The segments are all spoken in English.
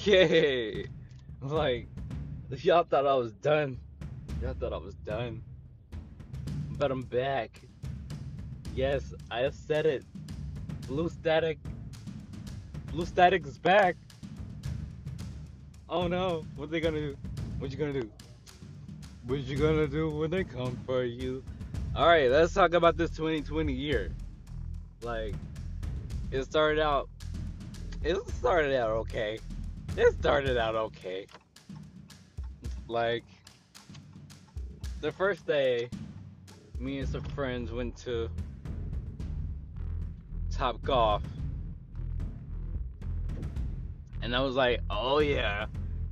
Okay. Like, y'all thought I was done. Y'all thought I was done. But I'm back. Yes, I said it. Blue Static. Blue Static is back. Oh no, what are they gonna do? What you gonna do? What you gonna do when they come for you? Alright, let's talk about this 2020 year. Like, it started out. It started out okay. It started out okay. Like, the first day, me and some friends went to Topgolf. And I was like, oh yeah,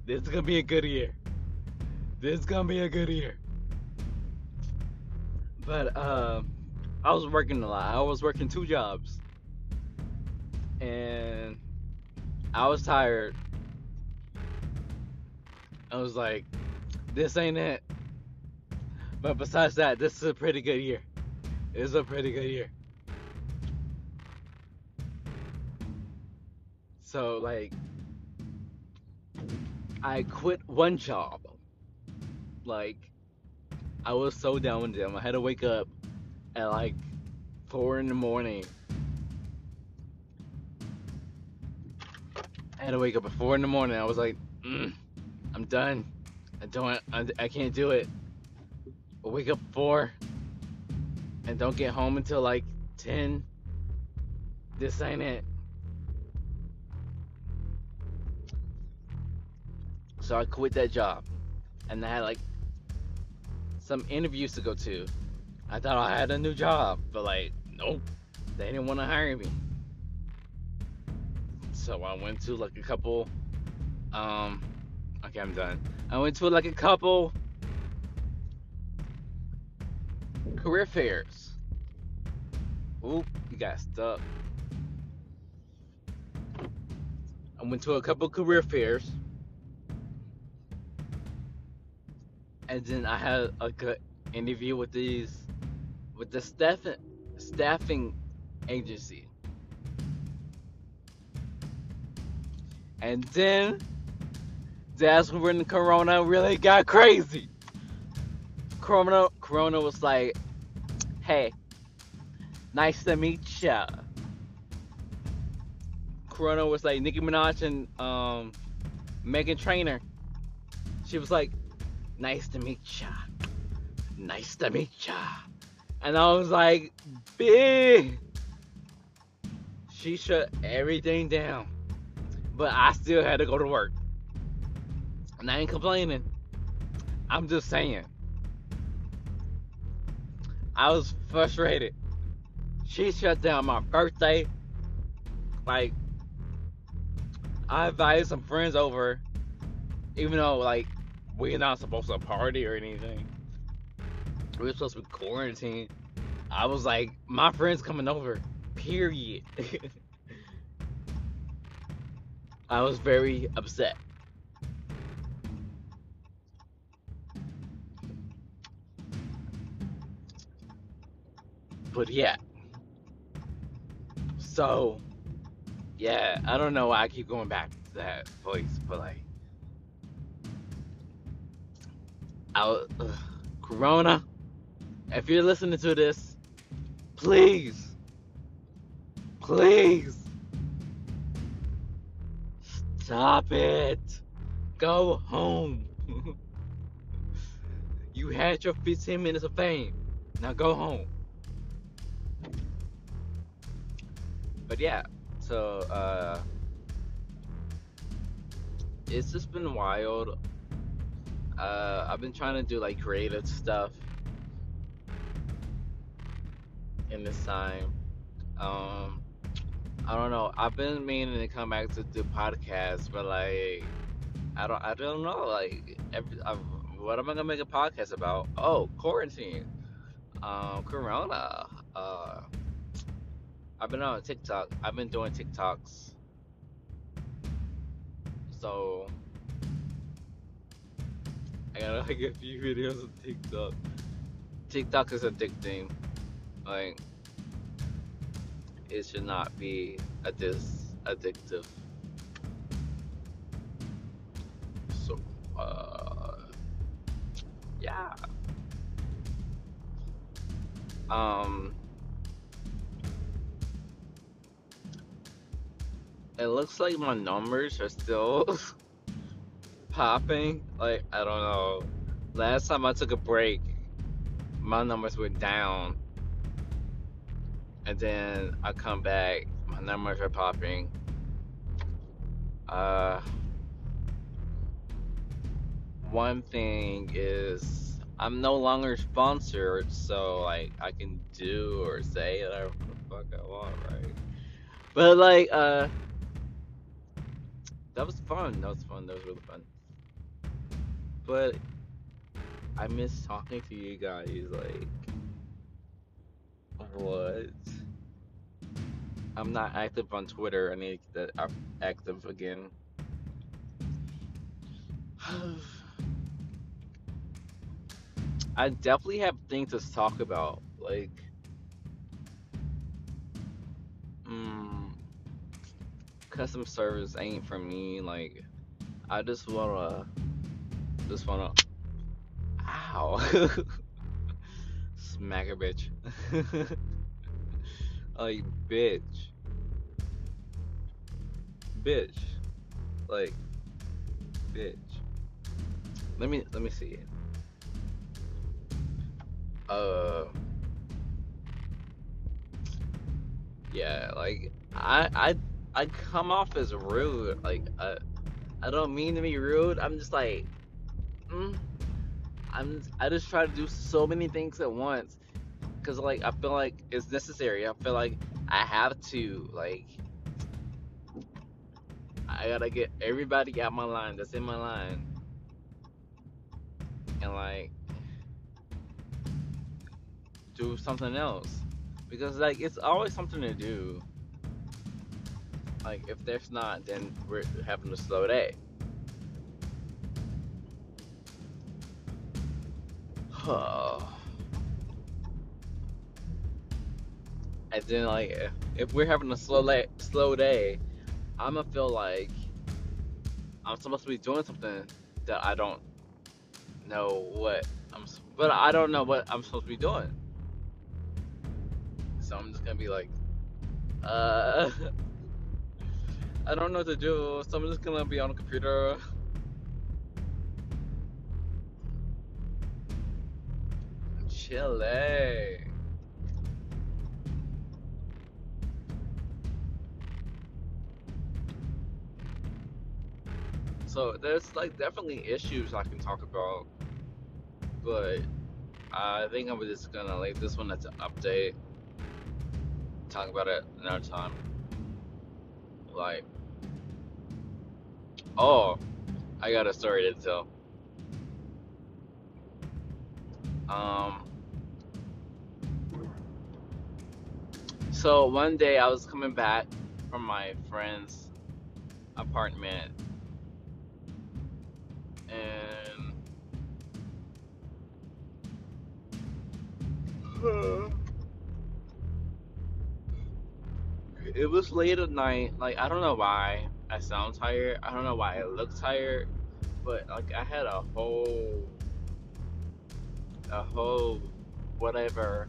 this is gonna be a good year. This is gonna be a good year. But uh, I was working a lot. I was working two jobs. And I was tired. I was like, this ain't it. But besides that, this is a pretty good year. It's a pretty good year. So like I quit one job. Like I was so down with them. I had to wake up at like four in the morning. I had to wake up at four in the morning. I was like, mm, I'm done. I don't. I, I can't do it. I wake up four and don't get home until like ten. This ain't it. So I quit that job, and I had like some interviews to go to. I thought I had a new job, but like, nope, they didn't want to hire me. So I went to like a couple. Um, okay, I'm done. I went to like a couple career fairs. Oop, you got stuck. I went to a couple career fairs. and then I had a good interview with these with the staff staffing agency. And then that's when Corona really got crazy. Corona Corona was like, "Hey, nice to meet ya." Corona was like Nicki Minaj and um, Meghan Trainor. She was like, nice to meet ya. Nice to meet ya. And I was like, big. She shut everything down. But I still had to go to work. And I ain't complaining. I'm just saying. I was frustrated. She shut down my birthday. Like, I invited some friends over, even though, like, we're not supposed to party or anything. We are supposed to be quarantined. I was like, my friend's coming over. Period. I was very upset. But yeah. So, yeah, I don't know why I keep going back to that voice, but like, out Corona, if you're listening to this, please, please stop it. Go home. you had your 15 minutes of fame. Now go home. But yeah, so uh it's just been wild uh, I've been trying to do like creative stuff in this time. Um, I don't know. I've been meaning to come back to do podcasts, but like, I don't, I don't know. Like, every, I, what am I gonna make a podcast about? Oh, quarantine, um, Corona. Uh, I've been on TikTok. I've been doing TikToks. So I got like a few videos on TikTok. TikTok is addicting. Like it should not be a this addictive. So uh yeah. Um it looks like my numbers are still popping. Like I don't know. Last time I took a break, my numbers were down, and then I come back, my numbers are popping. Uh, one thing is I'm no longer sponsored, so like I can do or say whatever the fuck I want, right? But like, uh, that was fun. That was fun. That was really fun. But I miss talking to you guys. Like, what? I'm not active on Twitter. I need to get active again. I definitely have things to talk about. Like, customer service ain't for me. Like, I just wanna, just wanna, ow, smack a bitch. like, bitch, bitch, like, bitch. Let me let me see it. Uh, yeah, like I I I come off as rude. Like I I don't mean to be rude. I'm just like, mm, I'm I just try to do so many things at once because like I feel like it's necessary. I feel like I have to like I gotta get everybody out my line that's in my line and like do something else because like it's always something to do like if there's not then we're having a slow day. And then like if we're having a slow la- slow day i'm gonna feel like i'm supposed to be doing something that i don't know what i'm but i don't know what i'm supposed to be doing. So I'm just gonna be like, uh, I don't know what to do, so I'm just gonna be on the computer. Chile. Eh. So there's like definitely issues I can talk about, but I think I'm just gonna leave this one as an update talk about it another time. Like, oh, I got a story to tell. Um, so one day I was coming back from my friend's apartment and it was late at night. Like I don't know why I sound tired. I don't know why I look tired, but like I had a whole, a whole, whatever.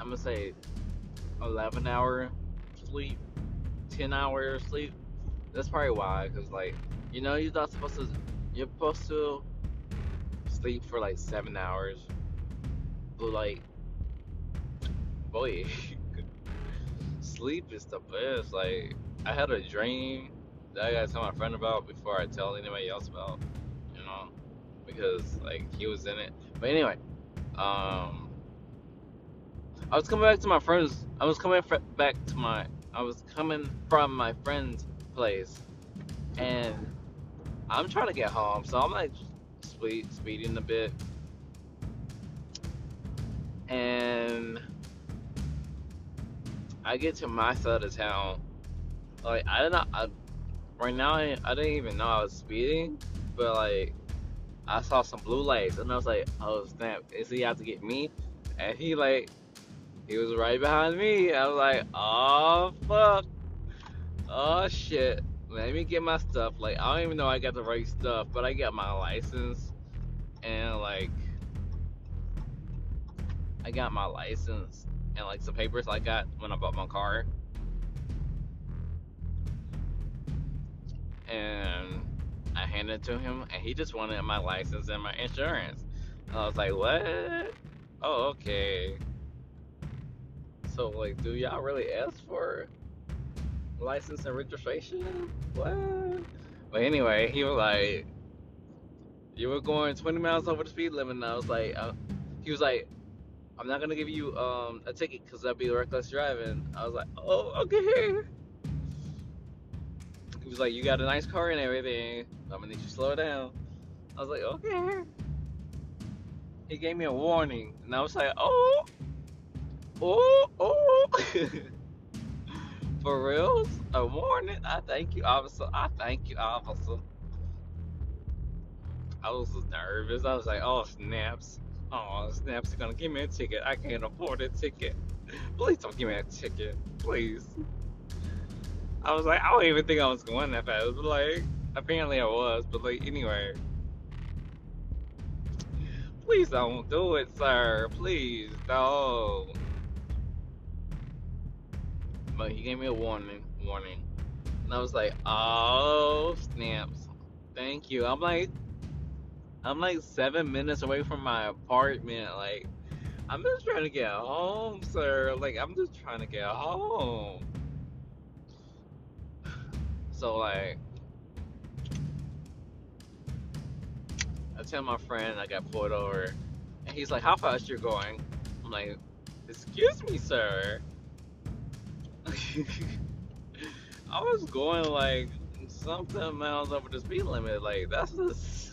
I'm gonna say, eleven hour sleep, ten hour sleep. That's probably why, cause like you know you're not supposed to. You're supposed to sleep for like seven hours, but like, boy. sleep is the best. Like I had a dream that I gotta tell my friend about before I tell anybody else about. You know, because like he was in it. But anyway, um, I was coming back to my friend's. I was coming back to my. I was coming from my friend's place, and I'm trying to get home. So I'm like, speed, speeding a bit, and I get to my side of town, like I did not. I, right now, I, I didn't even know I was speeding, but like I saw some blue lights, and I was like, "Oh snap! Is he out to get me?" And he like, he was right behind me. I was like, "Oh fuck! Oh shit! Let me get my stuff." Like I don't even know I got the right stuff, but I got my license, and like I got my license and like some papers I got when I bought my car. And I handed it to him and he just wanted my license and my insurance. And I was like, what? Oh, okay. So like, do y'all really ask for license and registration? What? But anyway, he was like, you were going 20 miles over the speed limit, and I was like, uh, he was like, I'm not gonna give you um a ticket because that'd be reckless driving. I was like, oh, okay. He was like, you got a nice car and everything. I'm gonna need you to slow down. I was like, okay. He gave me a warning, and I was like, oh, oh, oh. For reals? A warning? I thank you, officer. I thank you, officer. I was nervous. I was like, oh, snaps. Oh, snaps are gonna give me a ticket. I can't afford a ticket. Please don't give me a ticket. Please. I was like, I don't even think I was going that fast. But like, apparently I was. But like, anyway. Please don't do it, sir. Please don't. But he gave me a warning. Warning. And I was like, oh, snaps. Thank you. I'm like, I'm like seven minutes away from my apartment. Like, I'm just trying to get home, sir. Like, I'm just trying to get home. So, like, I tell my friend I got pulled over, and he's like, "How fast you're going?" I'm like, "Excuse me, sir." I was going like something miles over the speed limit. Like that's just.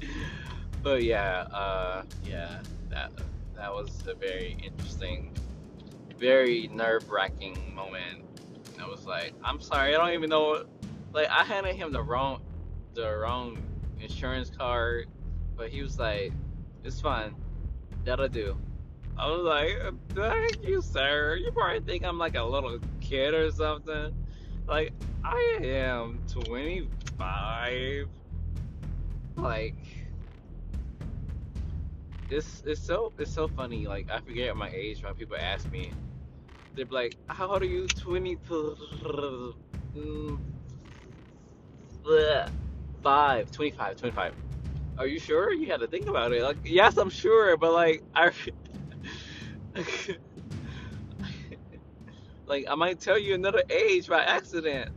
but yeah, uh, yeah, that that was a very interesting, very nerve wracking moment. I was like, I'm sorry, I don't even know. Like I handed him the wrong, the wrong insurance card, but he was like, "It's fine, that'll do." I was like, "Thank you, sir." You probably think I'm like a little kid or something. Like I am 25. Like it's it's so it's so funny. Like I forget my age when people ask me. They're like, "How old are you?" 22. Mm, bleh. 5, 25, 25. Are you sure? You had to think about it. Like, yes, I'm sure, but like, I. like, I might tell you another age by accident.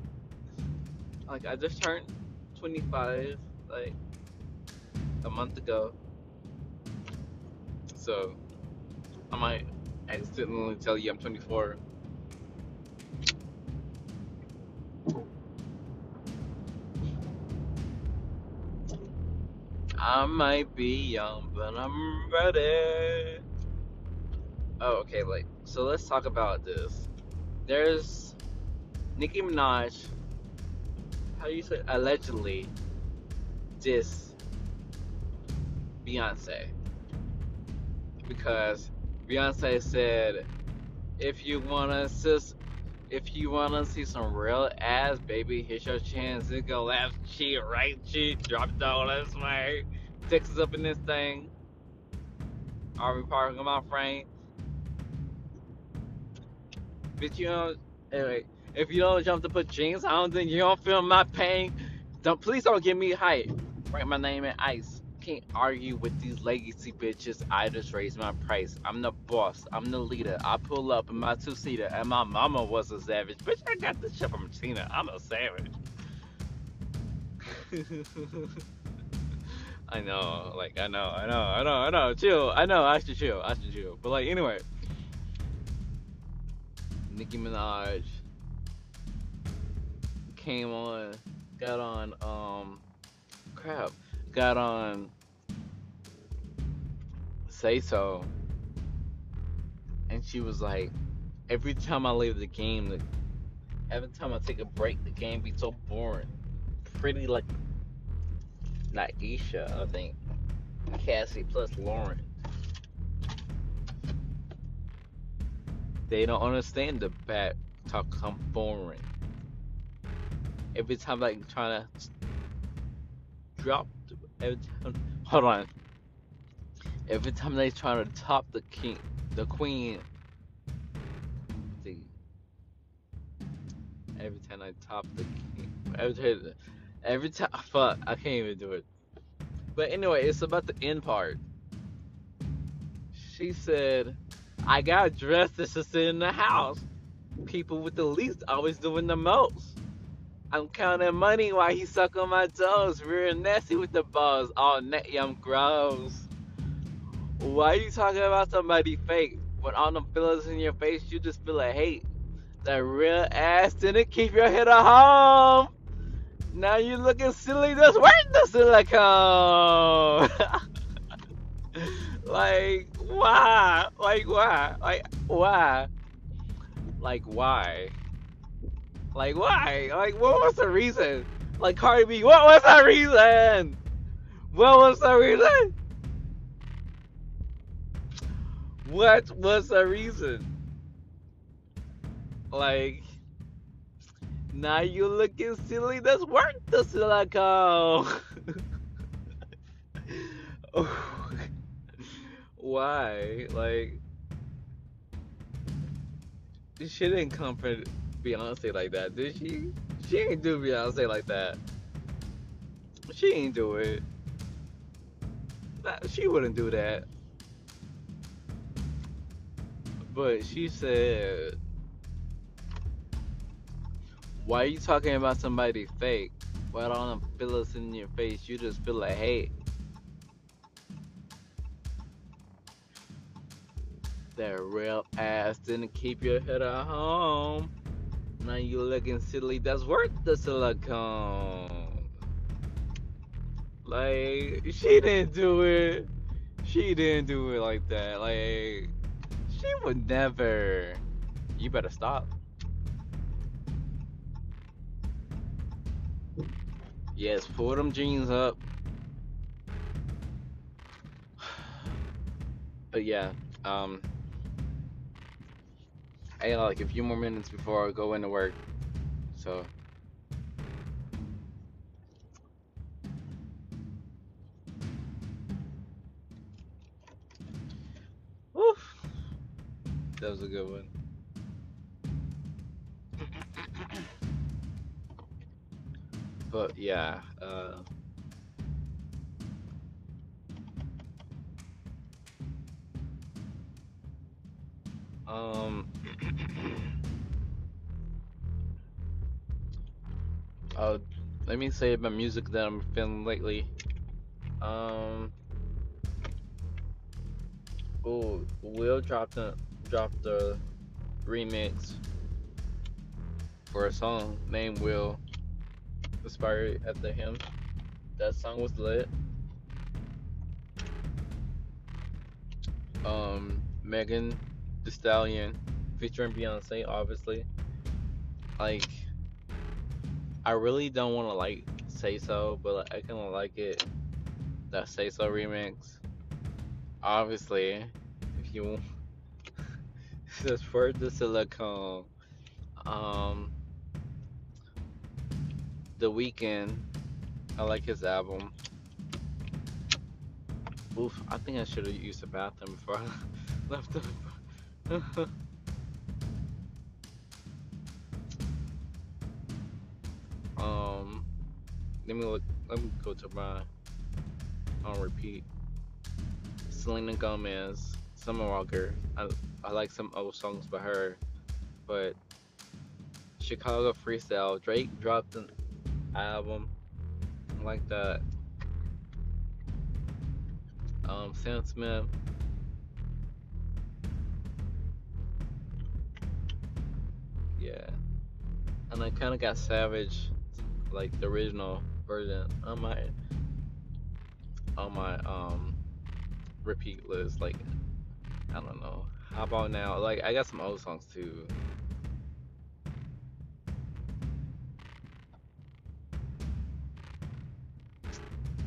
Like, I just turned 25, like, a month ago. So, I might accidentally tell you I'm 24. I might be young, but I'm ready. Oh, okay, like, so let's talk about this. There's Nicki Minaj, how do you say, allegedly diss Beyonce. Because Beyonce said, if you wanna sis, if you wanna see some real ass, baby, here's your chance to go left cheek, right cheek, drop it down this way. Texas up in this thing. RV parking my frame. Bitch, you know, anyway, if you don't jump to put jeans on, then you don't feel my pain. Don't please don't give me hype. Write my name in ice. Can't argue with these legacy bitches. I just raised my price. I'm the boss. I'm the leader. I pull up in my two seater, and my mama was a savage. Bitch, I got this shit from Tina. I'm a savage. I know, like I know, I know, I know, I know. Chill. I know. I should chill. I should chill. But like anyway, Nicki Minaj came on, got on, um, crap, got on. Say so. And she was like, every time I leave the game, the, every time I take a break, the game be so boring. Pretty like Naisha, I think. Cassie plus Lauren. They don't understand the bad talk come boring. Every time like trying to drop every time, hold on. Every time they try to top the king, the queen, the every time I top the king, every time, every time, fuck, I can't even do it. But anyway, it's about the end part. She said, "I got dressed to sit in the house. People with the least always doing the most." I'm counting money while he suck on my toes, real nasty with the balls, all netty, I'm gross. Why you talking about somebody fake? When all them fillers in your face, you just feel a hate. That real ass didn't keep your head at home. Now you looking silly, just wearing the silicone. like, why? Like, why? Like, why? Like, why? Like, why? Like, what was the reason? Like, Cardi B, what was the reason? What was the reason? What was the reason? Like, now you looking silly. That's worth the silicone. Why? Like, she didn't comfort Beyonce like that, did she? She ain't do Beyonce like that. She ain't do it. She wouldn't do that. But she said, Why are you talking about somebody fake? Why don't I feel us in your face? You just feel like hate. That real ass didn't keep your head at home. Now you looking silly. That's worth the silicone. Like she didn't do it. She didn't do it like that. Like she would never. You better stop. Yes, pull them jeans up. But yeah, um, I got like a few more minutes before I go into work, so. A good one. but yeah, uh, um, uh, let me say about music that I'm feeling lately. Um, oh, Will dropped a dropped a remix for a song named Will, inspired after him. That song was lit. Um, Megan Thee Stallion featuring Beyonce, obviously. Like, I really don't want to like say so, but like, I kind of like it. That say so remix. Obviously, if you just for the silicone, um, The Weeknd. I like his album. Oof, I think I should have used the bathroom before I left the. um, let me look. Let me go to my on repeat. Selena Gomez, Summer Walker. I I like some old songs by her, but Chicago Freestyle. Drake dropped an album I like that. Um, Sam Smith. Yeah, and I kind of got Savage, like the original version, on my on my um repeat list. Like I don't know. How about now? Like I got some old songs too.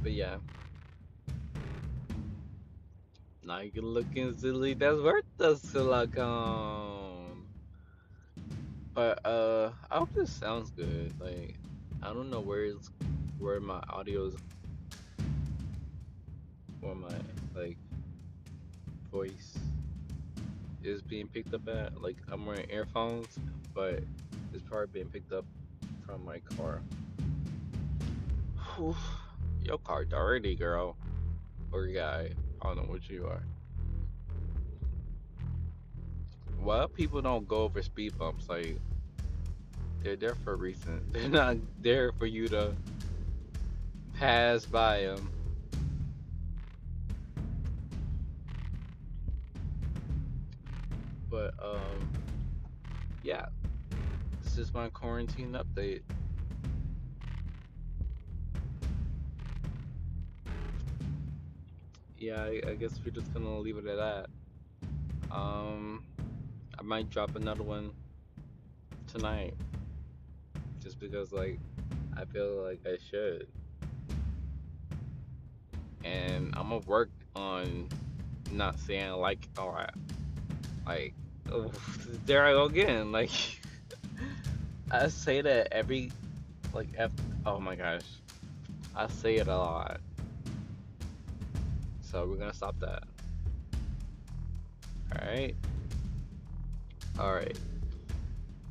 But yeah. Now you can look silly. That's worth the silicone. But uh, I hope this sounds good. Like I don't know where it's where my audio is, or my like voice is being picked up at. Like I'm wearing earphones, but it's probably being picked up from my car. Whew. Your car dirty, girl. Or guy. I don't know what you are. Well, people don't go over speed bumps. Like, they're there for a reason. They're not there for you to pass by them. Is my quarantine update. Yeah, I, I guess we're just gonna leave it at that. Um, I might drop another one tonight. Just because, like, I feel like I should. And I'm gonna work on not saying like, alright, like, oh, there I go again. Like, I say that every, like, F, oh my gosh, I say it a lot. So we're gonna stop that. Alright. Alright.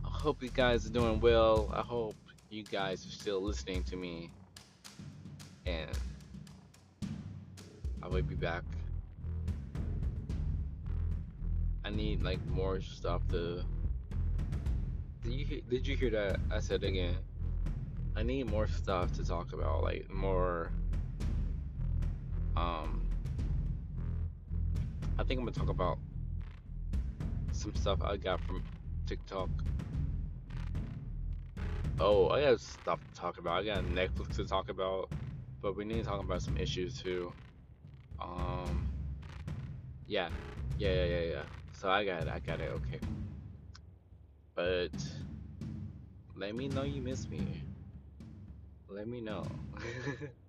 I hope you guys are doing well. I hope you guys are still listening to me. And I will be back. I need like more stuff to. Did you hear, did you hear that? I said again. I need more stuff to talk about, like more. Um. I think I'm gonna talk about some stuff I got from TikTok. Oh, I got stuff to talk about. I got Netflix to talk about, but we need to talk about some issues too. Um, yeah, yeah, yeah, yeah, yeah. So I got it. I got it. Okay. But let me know you miss me. Let me know.